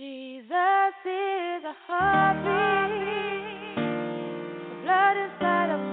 Jesus is a heartbeat, the blood inside of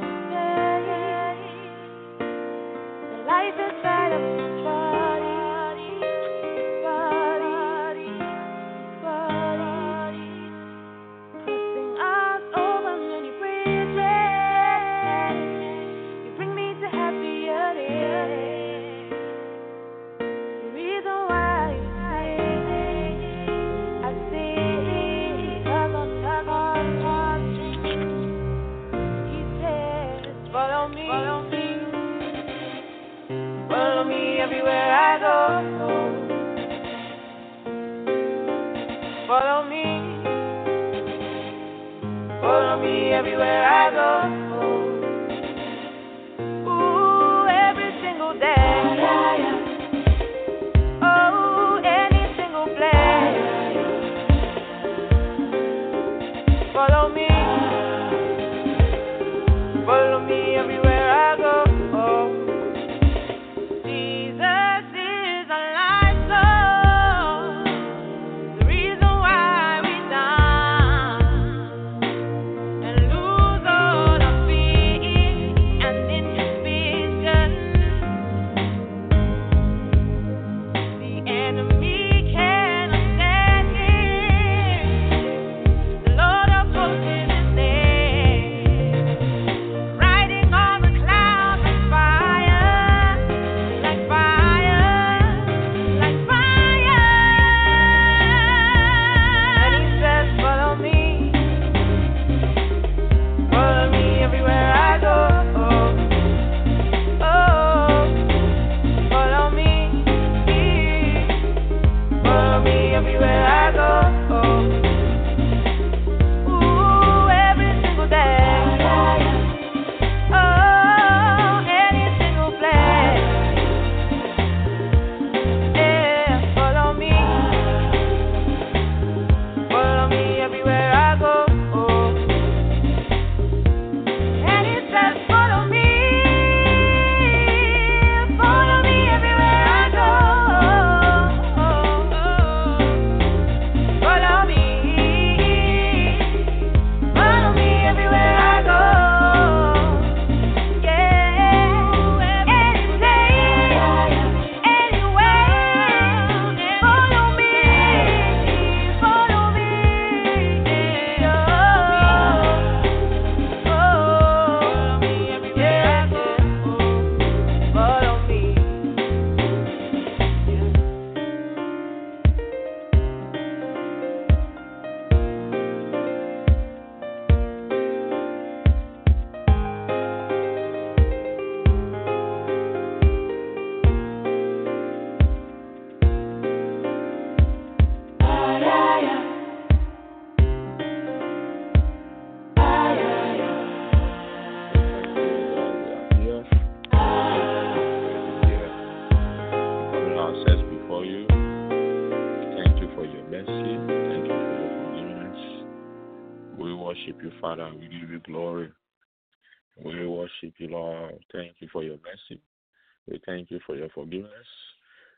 forgiveness.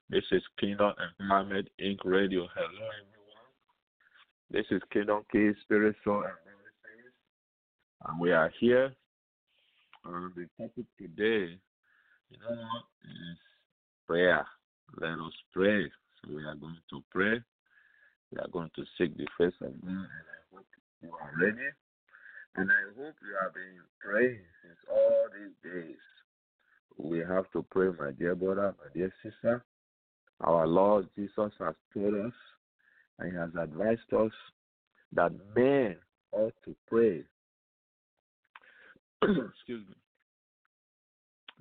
This is Kingdom Empowerment Inc. Radio. Hello, everyone. This is Kingdom Key Spirit Soul and And we are here. And the topic today, you know is prayer. Let us pray. So we are going to pray. We are going to seek the face of God, and I hope you are ready. And I hope you have been praying since all these days. We have to pray, my dear brother, my dear sister. Our Lord Jesus has told us and He has advised us that men ought to pray. Excuse me.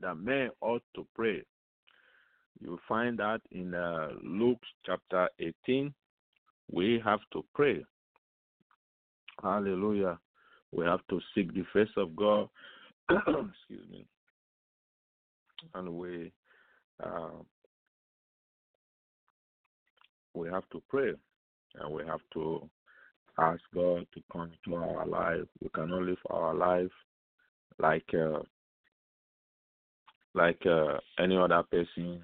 That men ought to pray. You find that in uh, Luke chapter 18. We have to pray. Hallelujah. We have to seek the face of God. Excuse me. And we uh, we have to pray and we have to ask God to come into our life. We cannot live our life like uh, like uh, any other person.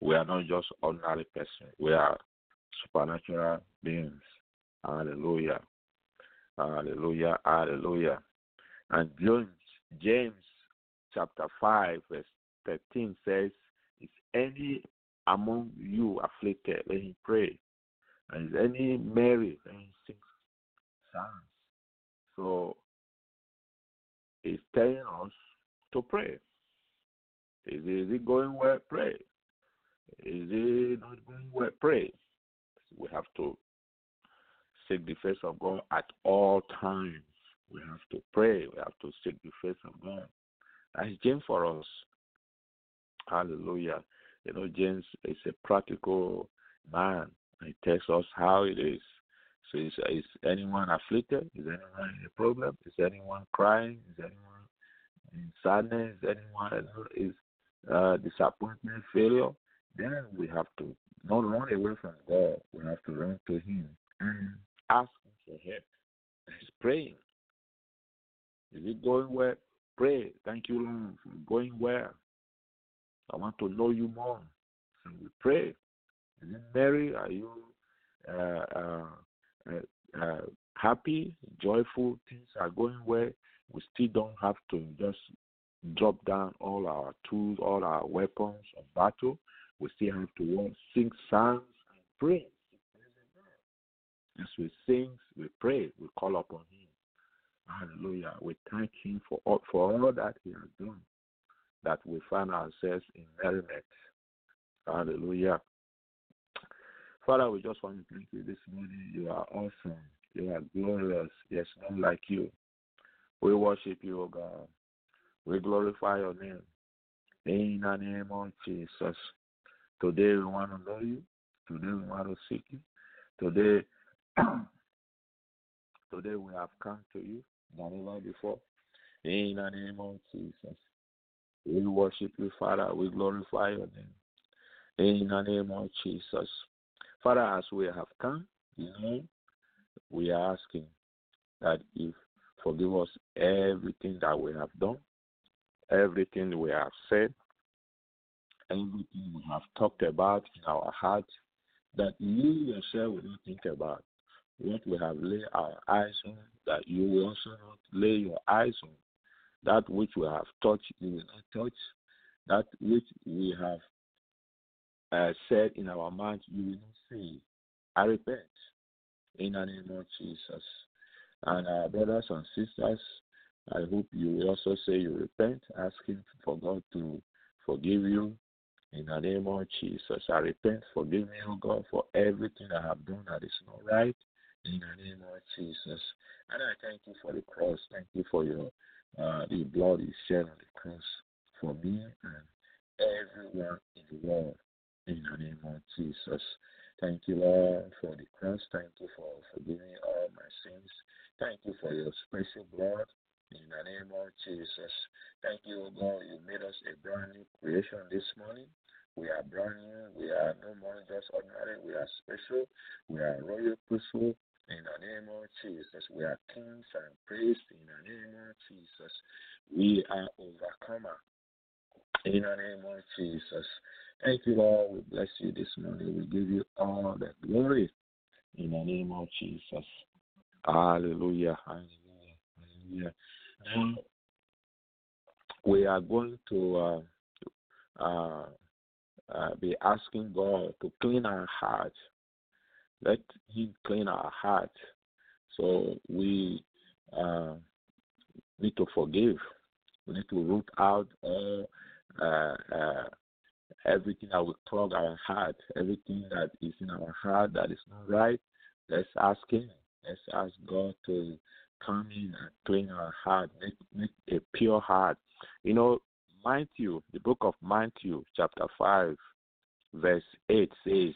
We are not just ordinary person. We are supernatural beings. Hallelujah. Hallelujah. Hallelujah. And James, James chapter 5, verse 13 says, Is any among you afflicted? Let him pray. And is any merry? Let him sing psalms. So he's telling us to pray. Is, is it going well? Pray. Is it not going well? Pray. We have to seek the face of God at all times. We have to pray. We have to seek the face of God. That's James for us. Hallelujah. You know, James is a practical man. He tells us how it is. So is, is anyone afflicted? Is anyone in a problem? Is anyone crying? Is anyone in sadness? Is anyone is uh, disappointment, failure? Then we have to not run away from God. We have to run to Him and ask Him for help. He's praying. Is it going well? Pray. Thank you, Lord, for going well. I want to know you more. So we pray. Is it merry? Are you uh, uh, uh, uh, happy, joyful? Things are going well. We still don't have to just drop down all our tools, all our weapons of battle. We still have to sing songs and pray. As we sing, we pray, we call upon Him. Hallelujah. We thank Him for all, for all that He has done, that we find ourselves in merriment. Hallelujah. Father, we just want to thank you this morning. You are awesome. You are glorious. There's none like you. We worship you, O God. We glorify your name. In the name of Jesus. Today we want to know you. Today we want to seek you. Today, today we have come to you than ever before. In the name of Jesus. We worship you, Father. We glorify your name. In the name of Jesus. Father, as we have come, you know, we are asking that if forgive us everything that we have done, everything we have said, everything we have talked about in our hearts, that you yourself will not think about. What we have laid our eyes on, that you will also not lay your eyes on. That which we have touched, you will not touch. That which we have uh, said in our mind, you will not say. I repent in the name of Jesus. And our brothers and sisters, I hope you will also say you repent, asking for God to forgive you in the name of Jesus. I repent, forgive me, O God, for everything I have done that is not right in the name of Jesus. And I thank you for the cross. Thank you for your uh, the blood is shed on the cross for me and everyone in the world in the name of Jesus. Thank you, Lord, for the cross. Thank you for forgiving all my sins. Thank you for your special blood in the name of Jesus. Thank you, God. You made us a brand new creation this morning. We are brand new. We are no more just ordinary. We are special. We are royal priesthood. Name of Jesus, we are kings and priests. In the name of Jesus, we are overcomer. In the name of Jesus. Thank you, Lord. We bless you this morning. We give you all the glory. In the name of Jesus. Hallelujah. Hallelujah. Hallelujah. We are going to uh, uh, uh, be asking God to clean our heart. Let Him clean our heart. So we uh, need to forgive. We need to root out all uh, uh, everything that will clog our heart, everything that is in our heart that is not right. Let's ask Him. Let's ask God to come in and clean our heart, make, make a pure heart. You know, Matthew, the book of Matthew, chapter 5, verse 8 says,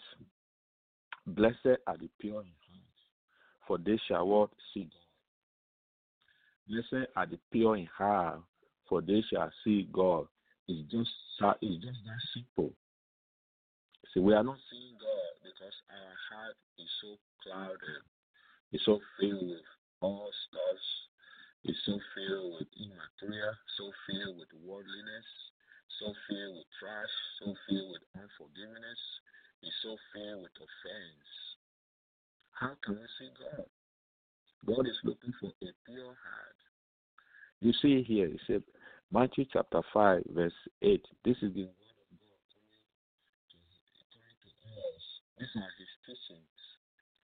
Blessed are the pure in for they shall what? See God. Blessed are the pure in heart, for they shall see God. It's just, it's just that simple. See, we are not seeing God because our heart is so clouded, it's so filled with all stuff is so filled with immaterial, so filled with worldliness, so filled with trash, so filled with unforgiveness, is so filled with offense. How can we see God? God is looking for a pure heart. You see here, he said, Matthew chapter 5, verse 8. This is the word of God coming to us. These are his teachings.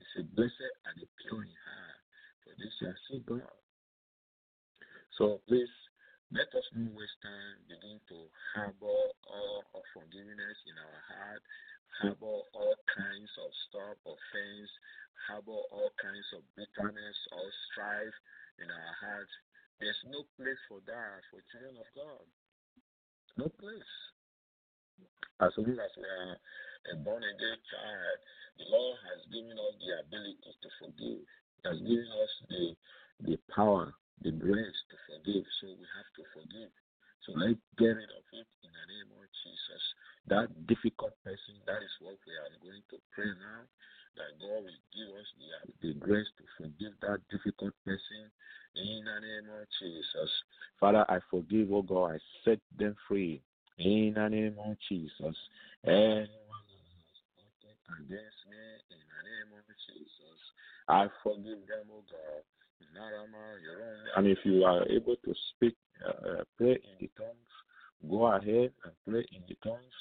He said, Blessed are the pure in heart, for they shall see God. So please, let us not waste time begin to harbor all unforgiveness in our heart, harbor all kinds of stuff, offense, harbor all kinds of bitterness or strife in our hearts. There's no place for that for children of God. No place. As long as we are a born again child, the Lord has given us the ability to forgive. He has given us the the power, the grace to forgive. So we have to forgive. So let's get rid of it in the name of Jesus. That difficult person, that is what we are going to pray now. That God will give us the, uh, the grace to forgive that difficult person in the name of Jesus. Father, I forgive, oh God, I set them free in the name of Jesus. Anyone against me in the name of Jesus, I forgive them, oh God. And if you are able to speak, uh, pray in the tongues, go ahead and pray in the tongues.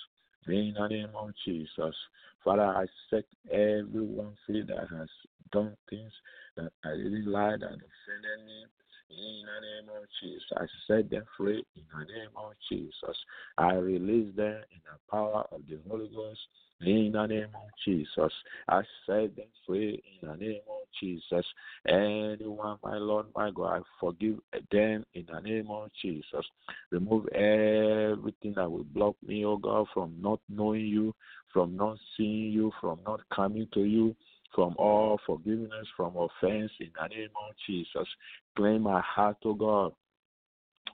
In the name of Jesus. Father, I set everyone free that has done things that I didn't lie, that offended me. In the name of Jesus, I set them free in the name of Jesus. I release them in the power of the Holy Ghost in the name of Jesus. I set them free in the name of Jesus. Anyone, my Lord, my God, I forgive them in the name of Jesus. Remove everything that will block me, oh God, from not knowing you, from not seeing you, from not coming to you from all forgiveness, from offense in the name of Jesus. Claim my heart, to God,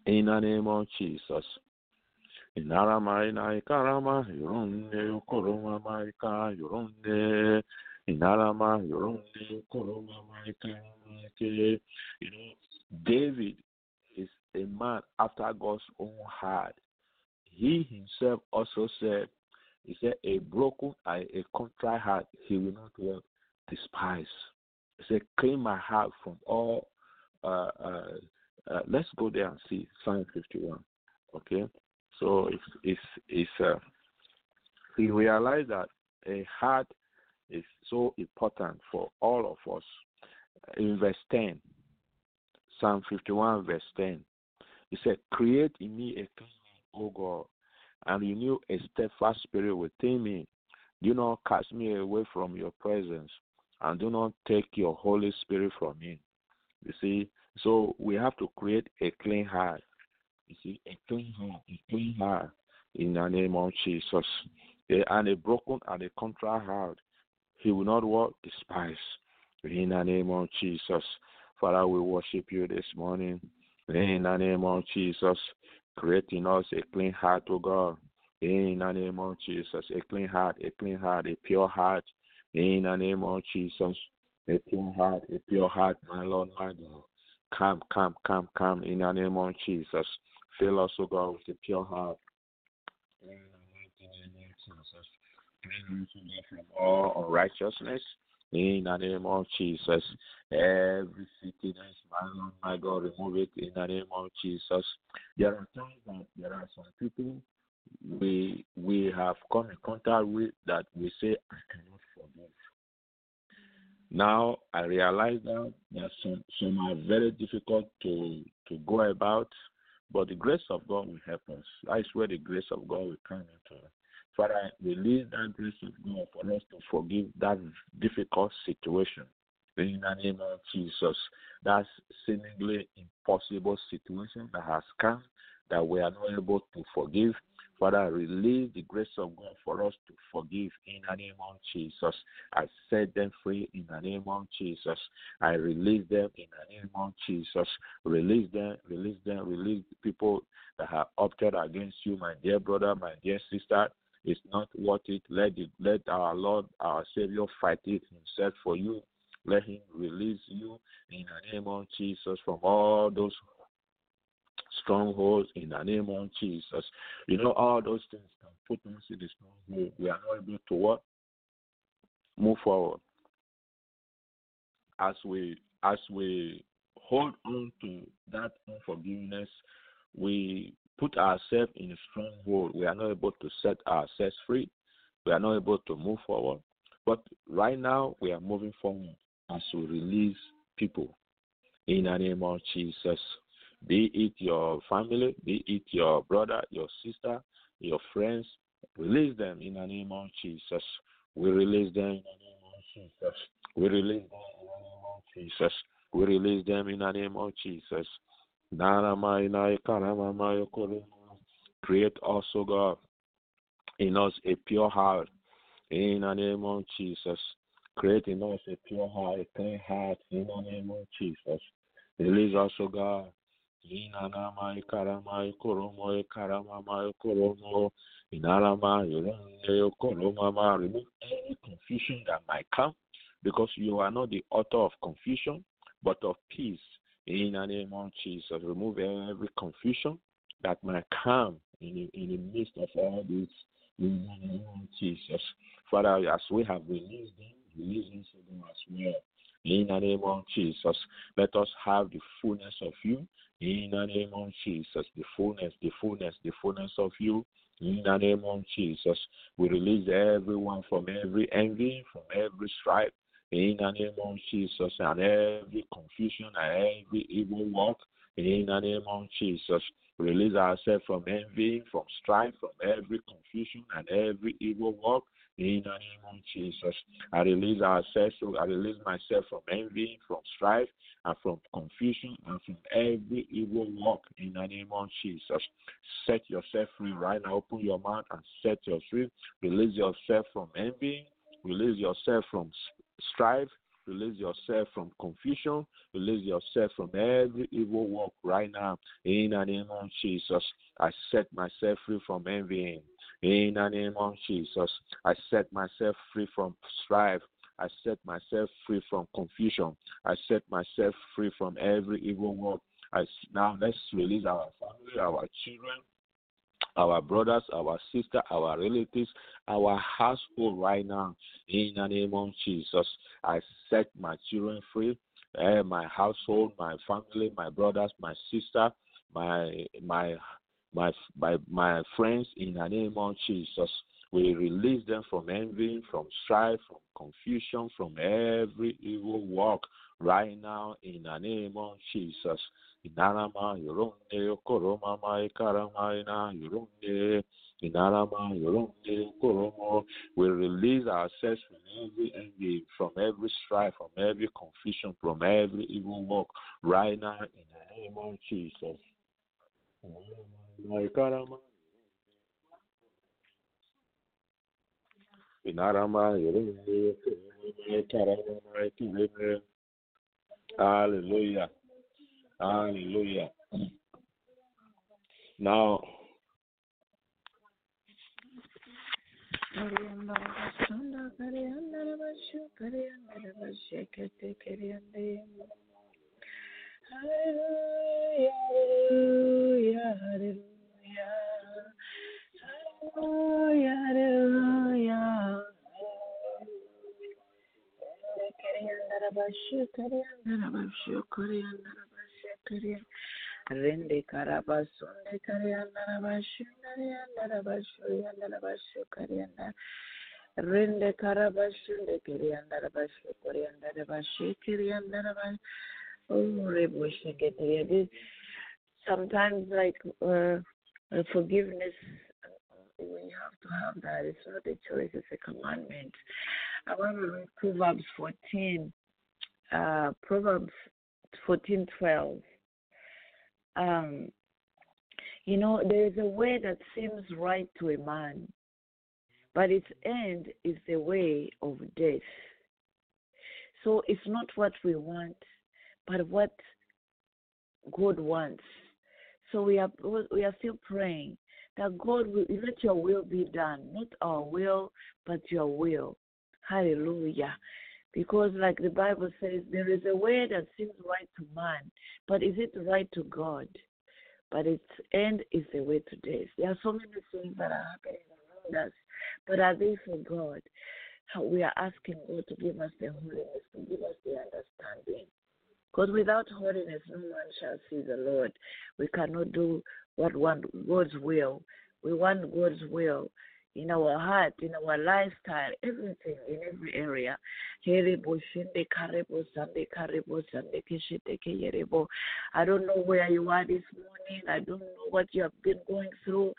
in the name of Jesus. Inarama ina ikarama yorunde ukoroma maika yorunde inarama yorunde ukoroma maika You know, David is a man after God's own heart. He himself also said, he said, a broken a contrite heart he will not despise. He said, clean my heart from all. Uh, uh, uh, let's go there and see Psalm 51. Okay, so it's it's it's uh, we realize that a heart is so important for all of us. In verse 10, Psalm 51, verse 10, he said, Create in me a clean O God, and renew a steadfast spirit within me. Do not cast me away from your presence, and do not take your Holy Spirit from me. You see, so we have to create a clean heart. You see, a clean heart, a clean heart in the name of Jesus. And a broken and a contrite heart, he will not what? Despise. In the name of Jesus. Father, we worship you this morning. In the name of Jesus. Creating us a clean heart, O God. In the name of Jesus. A clean heart, a clean heart, a pure heart. In the name of Jesus. A pure heart, a pure heart, my Lord, my God. Come, come, come, come in the name of Jesus. Fill us, O God, with a pure heart. In the name of Jesus. Clean us, from all unrighteousness. In the name of Jesus. Every sickness, my Lord, my God, remove it in the name of Jesus. There are times that there are some people we we have come in contact with that we say, I cannot forgive. Now I realize that that some some are very difficult to to go about, but the grace of God will help us. That's where the grace of God will come into. Us. Father, release that grace of God for us to forgive that difficult situation. In the name of Jesus, that seemingly impossible situation that has come that we are not able to forgive. Father, release the grace of God for us to forgive in the name of Jesus. I set them free in the name of Jesus. I release them in the name of Jesus. Release them, release them, release people that have opted against you, my dear brother, my dear sister. It's not worth it. Let it, let our Lord, our Savior, fight it Himself for you. Let Him release you in the name of Jesus from all those strongholds in the name of Jesus. You know, all those things can put us in the stronghold. We are not able to what? Move forward. as we as we hold on to that unforgiveness, we put ourselves in a stronghold. We are not able to set ourselves free. We are not able to move forward. But right now, we are moving forward as we release people in the name of Jesus. Be it your family, be it your brother, your sister, your friends, release them in the name of Jesus. We release them in the name of Jesus. We release them in the name of Jesus. We release them in the name of Jesus. Create also, God, in us a pure heart in the name of Jesus. Create in us a pure heart, a clean heart in the name of Jesus. Release also, God. Inanama ikarama ikoromo ikarama ikoromo inarama yoronde ikoroma remove any confusion that might come because you are not the author of confusion but of peace in the name of Jesus. Remove every confusion that might come in the, in the midst of all this in the name of Jesus. Father, as we have released them, release them as well. In the name of Jesus, let us have the fullness of you. In the name of Jesus, the fullness, the fullness, the fullness of you. In the name of Jesus, we release everyone from every envy, from every strife. In the name of Jesus, and every confusion and every evil work. In the name of Jesus, release ourselves from envy, from strife, from every confusion and every evil work. In the name of Jesus, I release ourselves, I release myself from envy, from strife, and from confusion, and from every evil work. In the name of Jesus, set yourself free right now. Open your mouth and set yourself free. Release yourself from envy. Release yourself from strife. Release yourself from confusion. Release yourself from every evil work right now. In the name of Jesus, I set myself free from envying. In the name of Jesus, I set myself free from strife. I set myself free from confusion. I set myself free from every evil work. I, now let's release our family, our children, our brothers, our sister, our relatives, our household right now. In the name of Jesus, I set my children free, uh, my household, my family, my brothers, my sister, my my my my my friends. In the name of Jesus, we release them from envy, from strife, from confusion, from every evil work right now. In the name of Jesus. Inarama yoronde koroma mai karama ina yoronde inarama yoronde koromo. We release ourselves from every envy, from every strife, from every confusion, from every evil work right now in the name of Jesus. Hallelujah. Hallelujah. Now, Hallelujah, Rende karabasunde kariandara bashundari andara bashuyandara bashukarianda Rende karabashunde kiriandara bashukariandara bashikiriandara bash Oh rebushiketeria this sometimes like uh, uh, forgiveness we have to have that it's not a choice it's a commandment. I want to read Proverbs 14, uh, Proverbs 14, 12. Um, you know, there is a way that seems right to a man, but its end is the way of death. So it's not what we want, but what God wants. So we are we are still praying that God will let your will be done, not our will, but your will. Hallelujah. Because, like the Bible says, there is a way that seems right to man, but is it right to God? But its end is the way to death. There are so many things that are happening around us, but are they for God? we are asking God to give us the holiness, to give us the understanding. Because without holiness, no one shall see the Lord. We cannot do what want God's will. We want God's will in our heart, in our lifestyle, everything, in every area. I don't know where you are this morning. I don't know what you have been going through.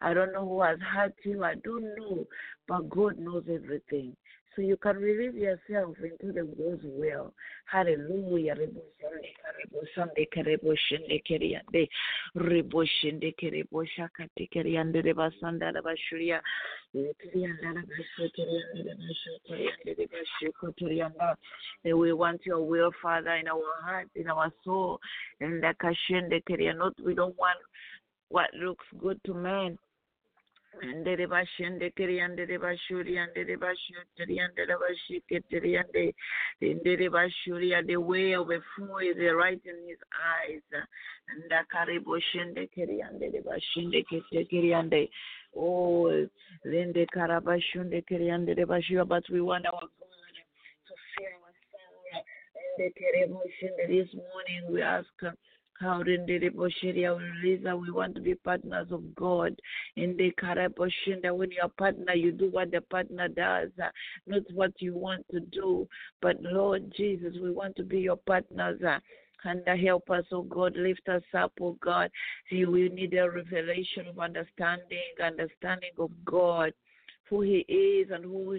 I don't know who has hurt you. I don't know. But God knows everything. So you can release yourself into the God's will. Hallelujah. Shukerianda we want your will father in our heart in our soul. And the not we don't want what looks good to man andere bashende keriyandere bashuri andere bashuteri andere bashiketeri ande andere bashuri the way of a fool is right in his eyes. Ndakare boshende keriyandere bashinde kete keriyande oh lende karabashunde keriyandere bashua but we want our God to fill our soul and the this morning we ask we want to be partners of God. In the Karaboshinda, when you're a partner, you do what the partner does, uh, not what you want to do. But Lord Jesus, we want to be your partners. Uh, and help us, oh God, lift us up, oh God. See, we need a revelation of understanding, understanding of God, who He is and who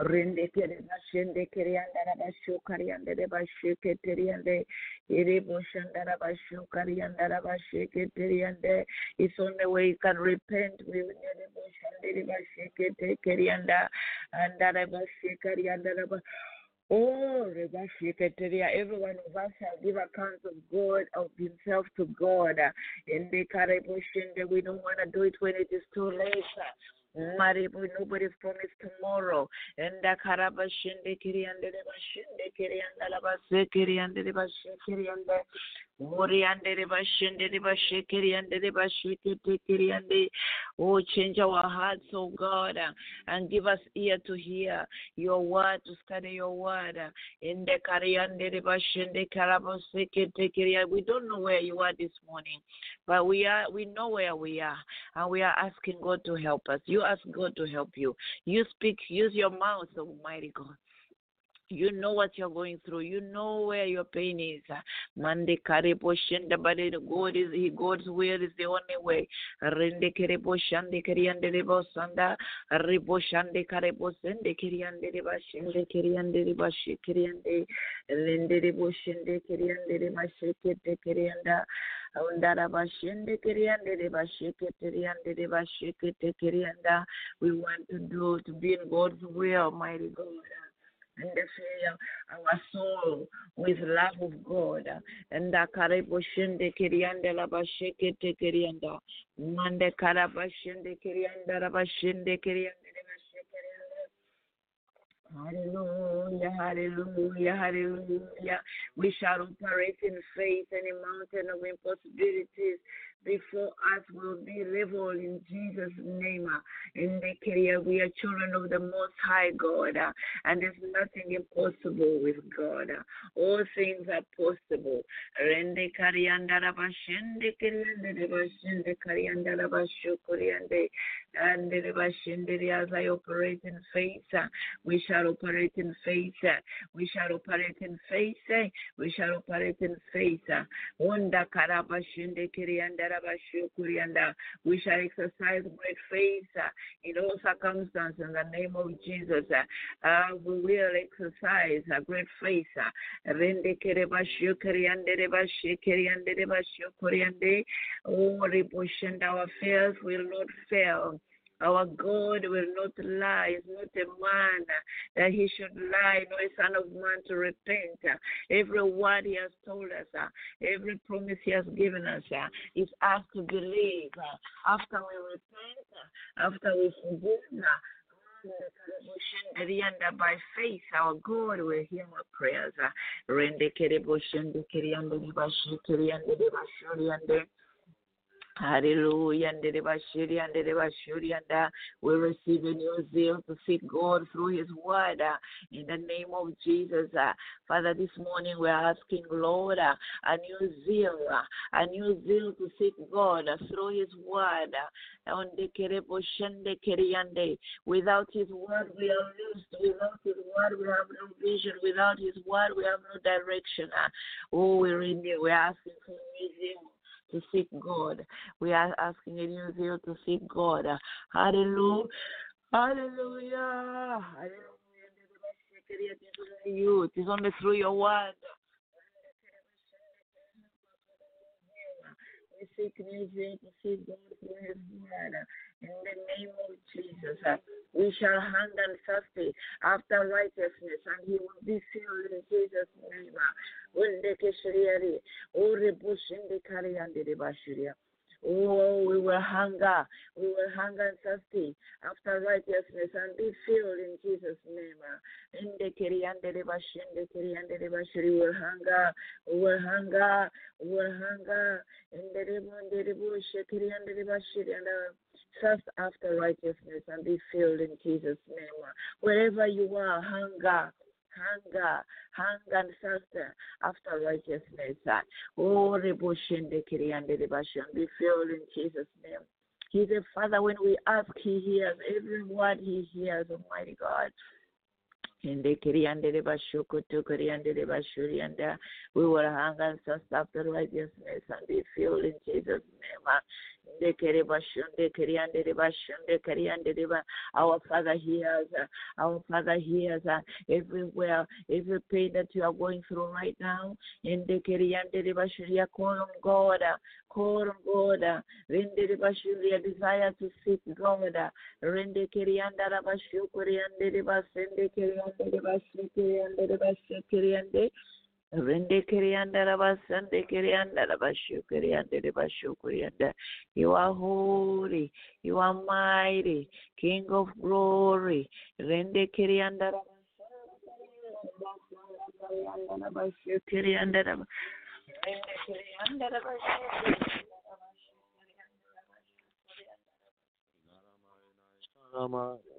rende kere bashende kere yandara bashu kari yandere bashu keteri yande. Ere boshandara bashu kari yandara bashu keteri yande. It's only way you can repent. We will ere boshandere bashu kete keri yanda. Andara bashu kari yandara bashu Oh, every one of us shall give accounts of God, of himself to God. In the Karaboshin, we don't want to do it when it is too late. Mm. Maribu, nobody's promised tomorrow. And the Karabashindi Kiri and the Karabashinde Kiriande Bashinde Kirianda Labase Kiriande Bashikiriande Moriande Bashinde Bashikiriande Bashikiriande. Oh, change our hearts, oh God, and give us ear to hear your word, to study your word. In the Kariande Bashinde Karabase Kiriande. We don't know where you are this morning, but we are we know where we are, and we are asking God to help us. You ask God to help you. You speak, use your mouth, Almighty God. You know what you're going through. You know where your pain is. Mande karebo shenda but God is He God's will is the only way. Rende kerebo shande keriande rebo sanda rebo shande karebo sende keriande reba shende keriande reba shekeriande lende rebo shende keriande reba shekete kerianda Undara bashende keriande reba kerianda. We want to do to be in God's will, mighty God and fill our soul with love of God. And the Karabashende Kirianda Labasheke Tekirianda. Mande Karabashende Kirianda Rabashende Kirianda. Hallelujah, hallelujah, hallelujah. We shall operate in faith and in mountain of impossibilities before us will be leveled in Jesus' name. In the career, we are children of the Most High God, and there's nothing impossible with God. All things are possible. And as I operate in faith, we shall operate in faith. We shall operate in faith. We shall operate in faith. Onda karabashinde kirianda we shall exercise great faith in all circumstances in the name of Jesus. Uh, we will exercise a great faith. Uh, oh, our fears will not fail. Our God will not lie. He's not a man that he should lie, nor a son of man to repent. Every word he has told us, every promise he has given us, is asked to believe. After we repent, after we forgive, By faith, our God will hear our prayers. Hallelujah. And the Bashiri and the and uh, we receive a new zeal to seek God through His word uh, in the name of Jesus. Uh, Father, this morning we're asking, Lord, uh, a new zeal, uh, a new zeal to seek God through His word. Without His word, we are lost. Without His word, we have no vision. Without His word, we have no direction. Oh, we renew. We're asking for new zeal to seek God. We are asking zeal to seek God. Hallelujah. Hallelujah. Hallelujah. It is only through your word. We seek to seek God through His. In the name of Jesus, uh, we shall hunger and thirsty after righteousness, and He will be filled in Jesus' name. Uh, Oh, we will hunger. We will hunger and thirsty after righteousness and be filled in Jesus' name. In the Kiriande de Bashinde, Kiriande de Bashiri will hunger. We will hunger. We will hunger. In the Rebunde de Bush, Kiriande de Bashiri and uh, thirst after righteousness and be filled in Jesus' name. Wherever you are, hunger hunger, hunger and thirst after righteousness. Oh, Rebushinde Kiriande Rebashan, be filled in Jesus' name. He's a father. When we ask, he hears. Every word he hears, Almighty God. Rebashurianda, uh, we will hunger and thirst after righteousness and be filled in Jesus' name. Our Father hears, our Father hears everywhere, every pain that you are going through right now. In the Kiriande call on God, call on God. Desire to seek God. Rende Kirianda Rabashu Kuriande Basende Kiriande Bashi Kiriande Bashi Kiriande. Rende Kirianda Rabasande Kirianda Rabashu Kirianda Rabashu Kirianda. You are holy, you are mighty, King of glory. Rende Kirianda Rabashu Kirianda Rabashu Kirianda Rabashu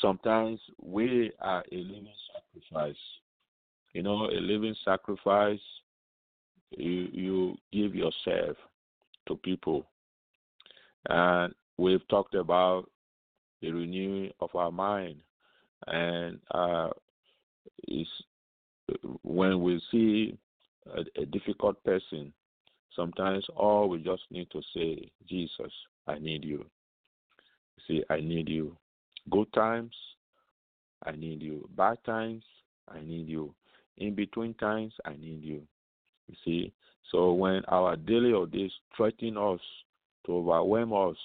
Sometimes we are a living sacrifice. You know, a living sacrifice, you, you give yourself to people. And we've talked about the renewing of our mind. And uh, is when we see a, a difficult person, Sometimes all we just need to say, Jesus, I need you. See, I need you. Good times, I need you. Bad times, I need you. In between times, I need you. You see? So when our daily or days threaten us to overwhelm us,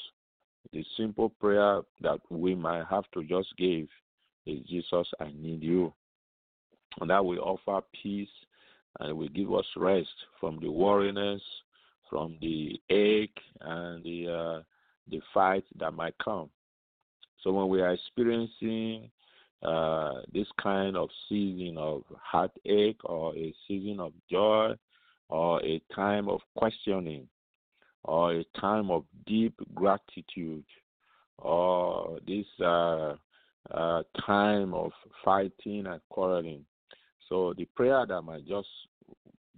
the simple prayer that we might have to just give is Jesus, I need you. And that will offer peace and will give us rest from the worriness, from the ache and the uh, the fight that might come. So when we are experiencing uh, this kind of season of heartache or a season of joy or a time of questioning or a time of deep gratitude or this uh, uh, time of fighting and quarreling. So the prayer that might just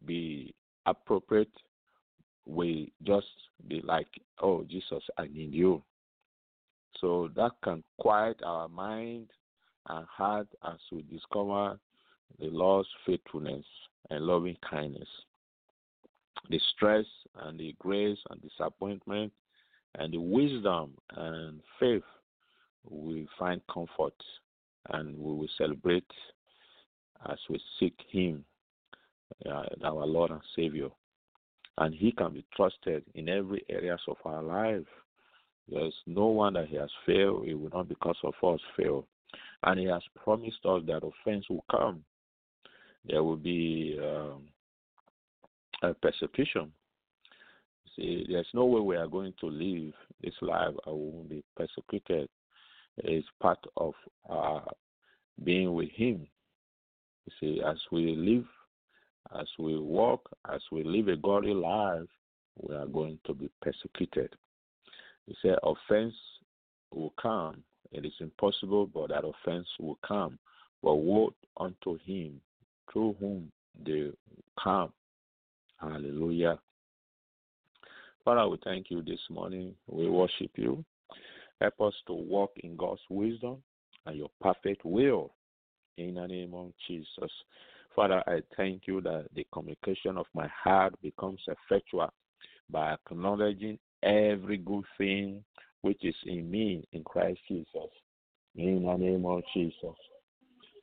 be appropriate will just be like, oh, Jesus, I need you. So that can quiet our mind and heart as we discover the Lord's faithfulness and loving kindness. The stress and the grace and disappointment and the wisdom and faith we find comfort and we will celebrate as we seek Him, uh, our Lord and Savior and he can be trusted in every areas of our life. There's no one that he has failed, it will not because of us fail. And he has promised us that offense will come. There will be um, a persecution. See, there's no way we are going to live this life and we will be persecuted. It's part of our being with Him. You see, as we live, as we walk, as we live a godly life, we are going to be persecuted. He said, offense will come. It is impossible, but that offense will come. But woe unto him through whom they come. Hallelujah. Father, we thank you this morning. We worship you. Help us to walk in God's wisdom and your perfect will in the name of Jesus. Father, I thank you that the communication of my heart becomes effectual by acknowledging every good thing which is in me in Christ Jesus. In the name of Jesus.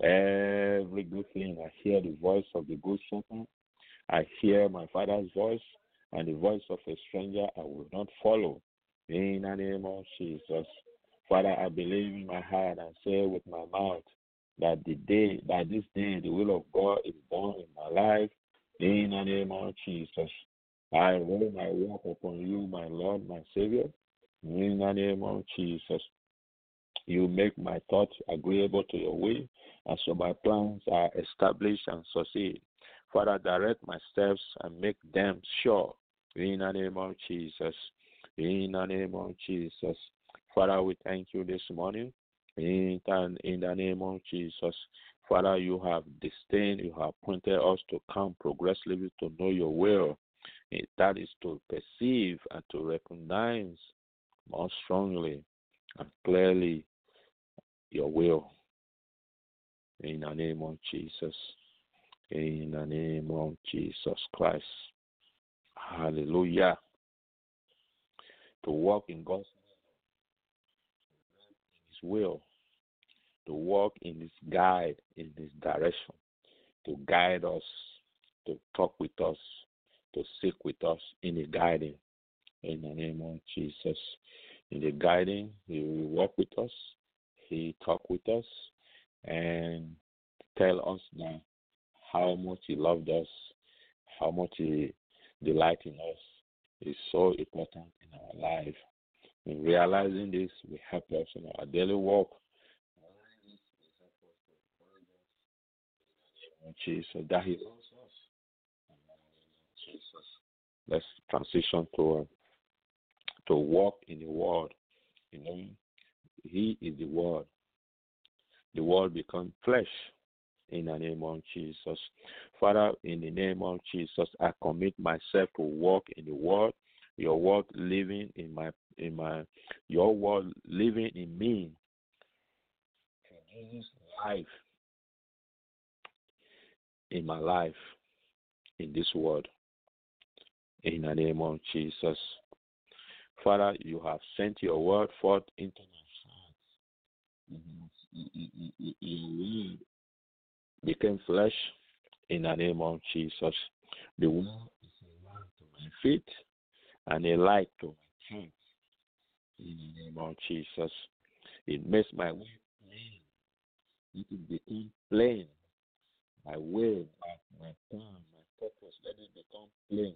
Every good thing, I hear the voice of the good shepherd. I hear my father's voice and the voice of a stranger I will not follow. In the name of Jesus. Father, I believe in my heart and say with my mouth that the day, that this day, the will of God is done in my life. In the name of Jesus. I roll my walk upon you, my Lord, my Savior. In the name of Jesus. You make my thoughts agreeable to your will, and so my plans are established and succeed. Father, direct my steps and make them sure. In the name of Jesus. In the name of Jesus. Father, we thank you this morning. In, in the name of Jesus. Father, you have destined, you have appointed us to come progressively to know your will. That is to perceive and to recognize more strongly and clearly your will. In the name of Jesus. In the name of Jesus Christ. Hallelujah. To walk in God's will. To walk in His guide, in His direction. To guide us. To talk with us. To seek with us in the guiding. In the name of Jesus. In the guiding, He will walk with us. He talk with us and tell us that how much He loved us, how much He delight in us is so important in our life. In realizing this, will help us in our daily walk. Jesus, that He. Jesus. Let's transition to uh, to walk in the Word. You know, He is the Word. The Word become flesh in the name of Jesus. Father, in the name of Jesus, I commit myself to walk in the Word. Your Word living in my in my your Word living in me. Produces life in my life in this world. In the name of Jesus. Father, you have sent your word forth into my heart. Your became flesh in the name of Jesus. The word is a to my feet and a light to my path. In the name of Jesus. It makes my way plain. It will become plain. My way, my, my plan, my purpose, let it become plain.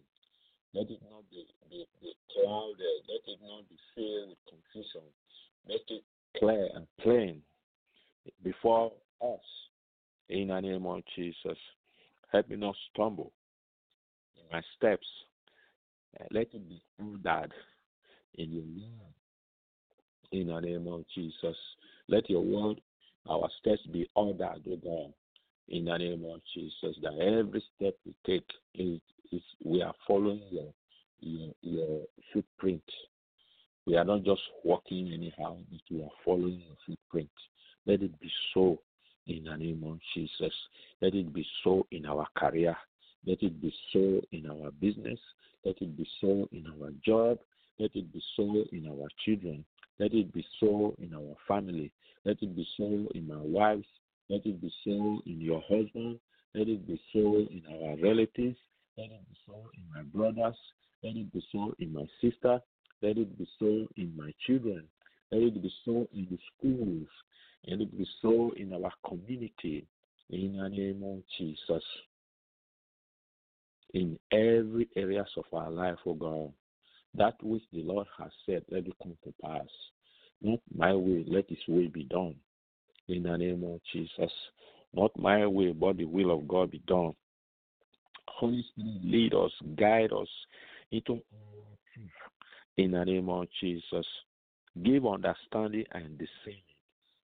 Let it not be, be, be clouded. Let it not be filled with confusion. Make it clear and plain before us. In the name of Jesus. Help me not stumble in my steps. Let it be ordered in your word. In the name of Jesus. Let your word, our steps be ordered, O God. In the name of Jesus. That every step we take is is we are following your, your your footprint. We are not just walking anyhow, but we are following your footprint. Let it be so in the name of Jesus. Let it be so in our career. Let it be so in our business. Let it be so in our job. Let it be so in our children. Let it be so in our family. Let it be so in our wives. Let it be so in your husband. Let it be so in our relatives. Let it be so in my brothers. Let it be so in my sister. Let it be so in my children. Let it be so in the schools. Let it be so in our community. In the name of Jesus. In every areas of our life, oh God. That which the Lord has said, let it come to pass. Not my will, let his will be done. In the name of Jesus. Not my will, but the will of God be done. Holy Spirit, lead us, guide us into. In the name of Jesus. Give understanding and discernment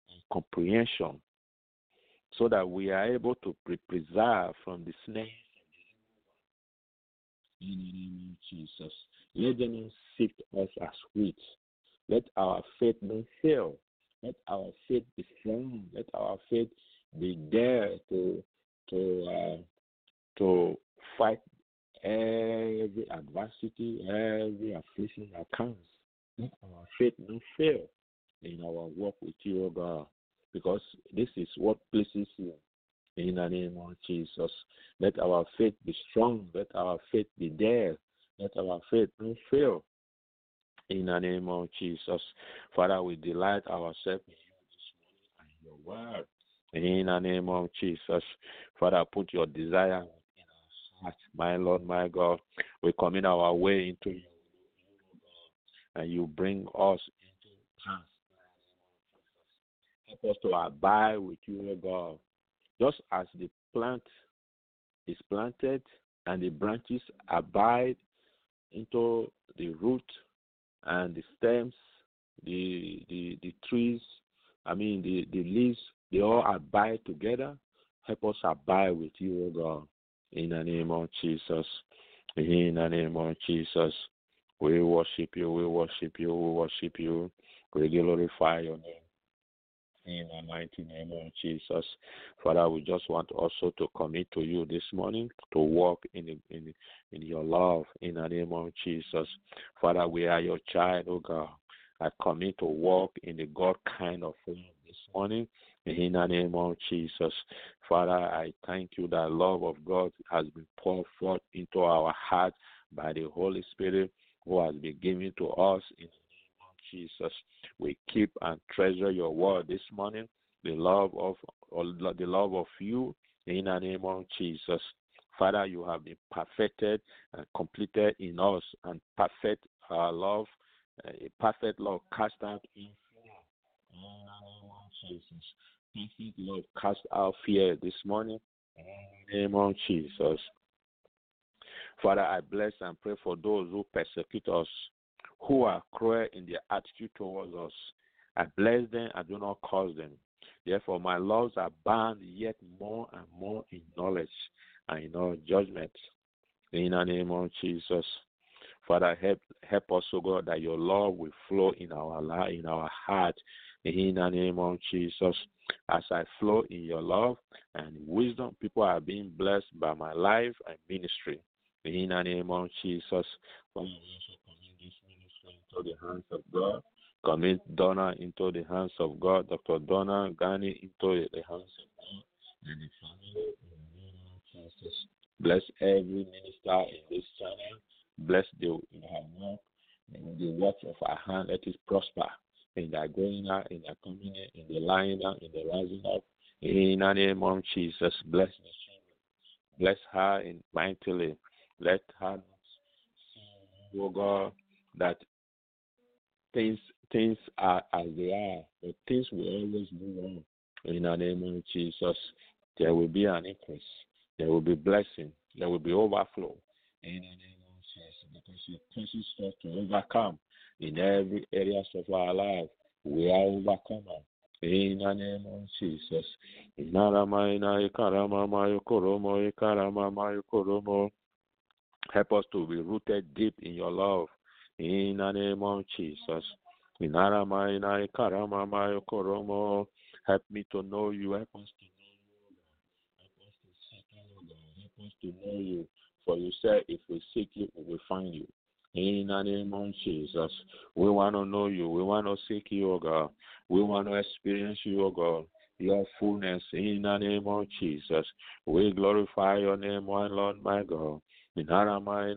and comprehension so that we are able to be preserved from the snares in the name of Jesus. Let them not sift us as wheat. Let our faith not fail. Let our faith be strong. Let our faith be there to to uh, to fight every adversity, every affliction that comes. Let our faith not fail in our work with you, God, because this is what pleases you. In the name of Jesus, let our faith be strong. Let our faith be there. Let our faith not fail. In the name of Jesus, Father, we delight ourselves in you this morning and your word. In the name of Jesus, Father, put your desire in our heart, my Lord, my God. We commit our way into you, and you bring us into path. Help us to abide with you, O God. Just as the plant is planted and the branches abide into the root and the stems, the the, the trees, I mean the, the leaves, they all abide together. Help us abide with you, O God. In the name of Jesus. In the name of Jesus. We worship you, we worship you, we worship you. We glorify your name. In the mighty name of Jesus. Father, we just want also to commit to you this morning to walk in in in your love in the name of Jesus. Father, we are your child, oh God. I commit to walk in the God kind of love this morning in the name of Jesus. Father, I thank you that love of God has been poured forth into our hearts by the Holy Spirit who has been given to us in Jesus. We keep and treasure your word this morning, the love of the love of you in the name of Jesus. Father, you have been perfected and completed in us, and perfect our love, eh, a perfect love cast out in fear. In the name of Jesus. Perfect love cast out fear this morning. In the name of Jesus. Father, I bless and pray for those who persecute us who are cruel in their attitude towards us. I bless them, I do not curse them. Therefore, my laws are bound yet more and more in knowledge and in all judgment. In the name of Jesus. Father, help help us, O God, that your love will flow in our life, in our heart. In the name of Jesus. As I flow in your love and wisdom, people are being blessed by my life and ministry. In the name of Jesus. Father, into the hands of God. Commit Donna into the hands of God. Dr. Donna Gani into the hands of God. And the family in the name of. Bless every minister in this channel. Bless the in her work and the work of our hand. Let it prosper in their going out, in their coming in, in the lying down, in the rising up. In the name of Jesus, bless the children. Bless her in mightily. Let her see, God, that things things are as they are, but things will always move on. In the name of Jesus, there will be an increase. There will be blessing. There will be overflow. In the name of Jesus, because He teaches us to overcome in every areas of our life. We are overcomers. In the name of Jesus. Help us to be rooted deep in your love in the name of Jesus. Help me to know you. Help us to know you. Help us to seek you. Help us to know you. For you said, if we seek you, we will find you. In the name of Jesus, we want to know you. We want to seek you, O God. We want to experience you, O God. Your fullness in the name of Jesus. We glorify your name, my Lord, my God. In Nereme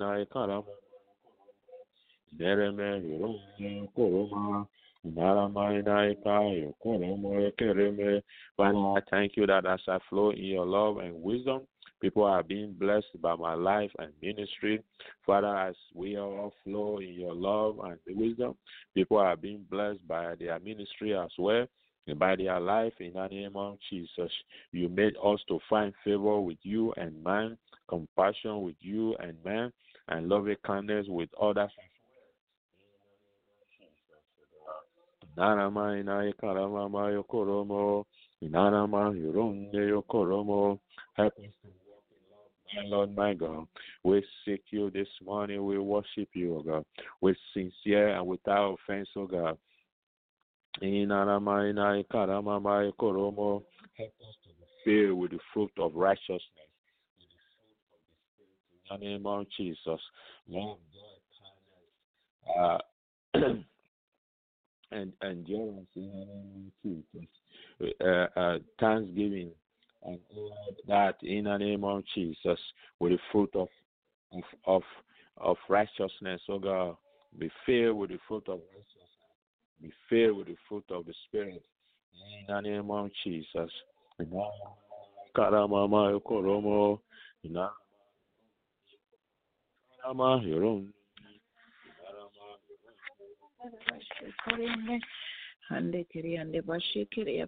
Kereme Father, I thank you that as I flow in your love and wisdom, People are being blessed by my life and ministry. Father, as we all flow in your love and wisdom, people are being blessed by their ministry as well by their life in the name of Jesus. You made us to find favor with you and man, compassion with you and man, and loving kindness with others Narama inai karama mayo koromo. Inarama hironde yo koromo. Help us to walk in love, my Lord, my God. We seek you this morning. We worship you, O God. With sincere and without offense, O God. Inarama inai karama mayo koromo. Help us to be filled with the fruit of righteousness. In the name of Jesus. Love, joy, kindness. Uh, and endurance in Jesus. Uh, uh, thanksgiving and all that in the name of Jesus with the fruit of of of, of righteousness, oh God. Be filled with the fruit of righteousness. Be filled with the fruit of the Spirit. In the name of Jesus. Karamama Koromo.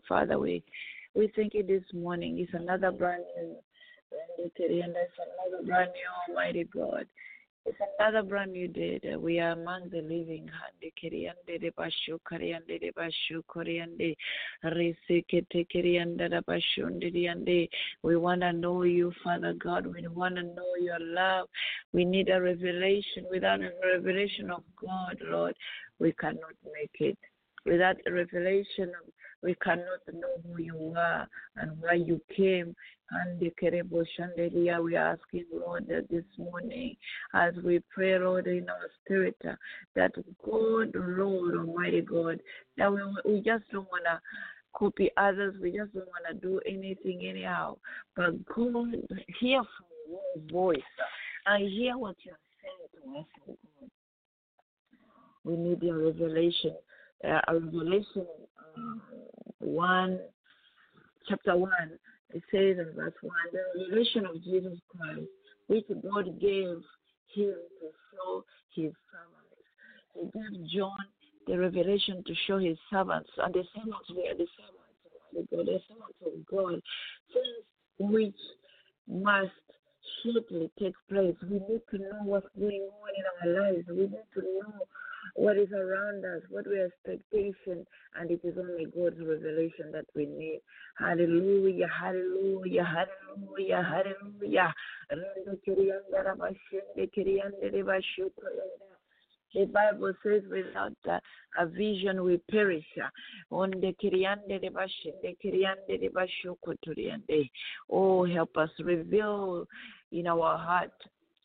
Father, we we thank you this morning. It's another brand new it's another brand new Almighty God. It's another brand new day we are among the living. Hande kiriande de bashu kiriande de bashu kiriande resekete kiriande de bashu kiriande. We want to know you, Father God. We want to know your love. We need a revelation. Without a revelation of God, Lord, we cannot make it. Without revelation, we cannot know who you are and why you came. And the Kerebo Shandelia, we are asking, Lord, that this morning, as we pray, Lord, in our spirit, uh, that God, Lord, Almighty God, that we, we just don't want to copy others. We just don't want to do anything anyhow. But God, hear from your voice and hear what you're saying to us, God. We need your revelation, uh, revelation um, 1, chapter 1. It says in verse 1 the revelation of Jesus Christ, which God gave him to show his servants. He gave John the revelation to show his servants, and the servants were the servants of God, the servants of God, things which must shortly take place. We need to know what's going on in our lives. We need to know what is around us, what we expectation, and it is only God's revelation that we need. Hallelujah, hallelujah, hallelujah, hallelujah. The Bible says, without a vision, we perish. Oh, help us reveal in our heart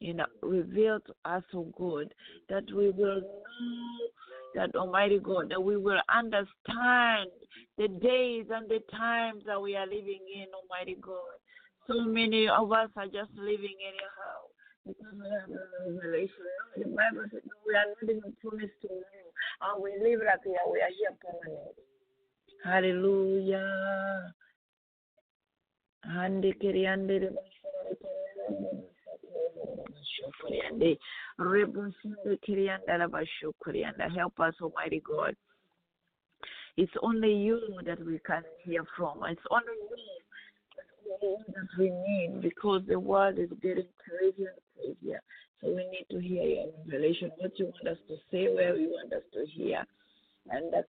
you know, reveal to us, oh God, that we will know that Almighty God, that we will understand the days and the times that we are living in, Almighty God. So many of us are just living anyhow because we have no revelation. The Bible says we are not even promised to know, and we live like we are, we are here permanently. Hallelujah. Help us, Almighty God. It's only you that we can hear from. It's only you that we need because the world is getting crazier and crazier. So we need to hear your revelation, what you want us to say, where you want us to hear. And that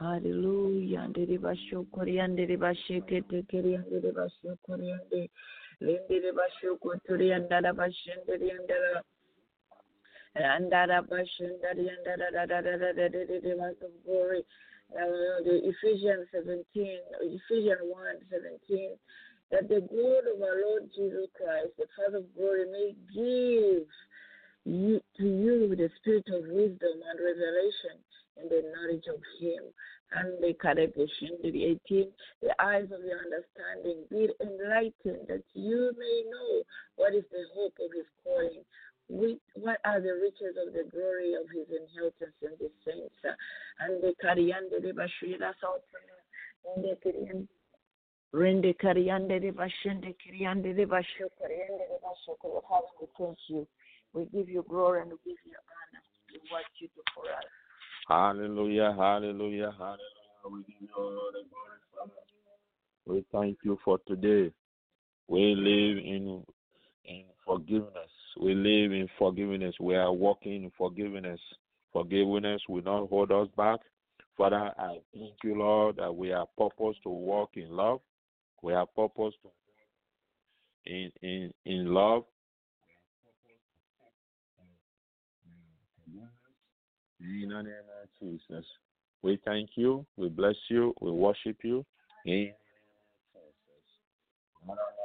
Hallelujah. Ndiri bashokori ndiri bashekete keri ndiri bashokori ndiri lindiri bashokori andara bashendiri andara andara bashendiri andara da da da da da da da da of glory. Uh, the Ephesians 17, Ephesians 1 17, that the God of our Lord Jesus Christ, the Father of glory, may give you, to you the spirit of wisdom and revelation in the knowledge of Him. And the the 18, the eyes of your understanding be enlightened that you may know what is the hope of His calling. what are the riches of the glory of His inheritance in the saints? And the Kariyan, the Bashir, that's all. Rende kariande de bashende kiriande de basho kariande de basho kariande. Father, we thank you. We give you glory and we give you honor in what you do for us. Hallelujah, hallelujah, hallelujah. We thank you for today. We live in in forgiveness. We live in forgiveness. We are walking in forgiveness. Forgiveness will not hold us back. Father, I thank you, Lord, that we are purposed to walk in love. We are purposed to in in in love. In the name of Jesus. We thank you, we bless you, we worship you. In the.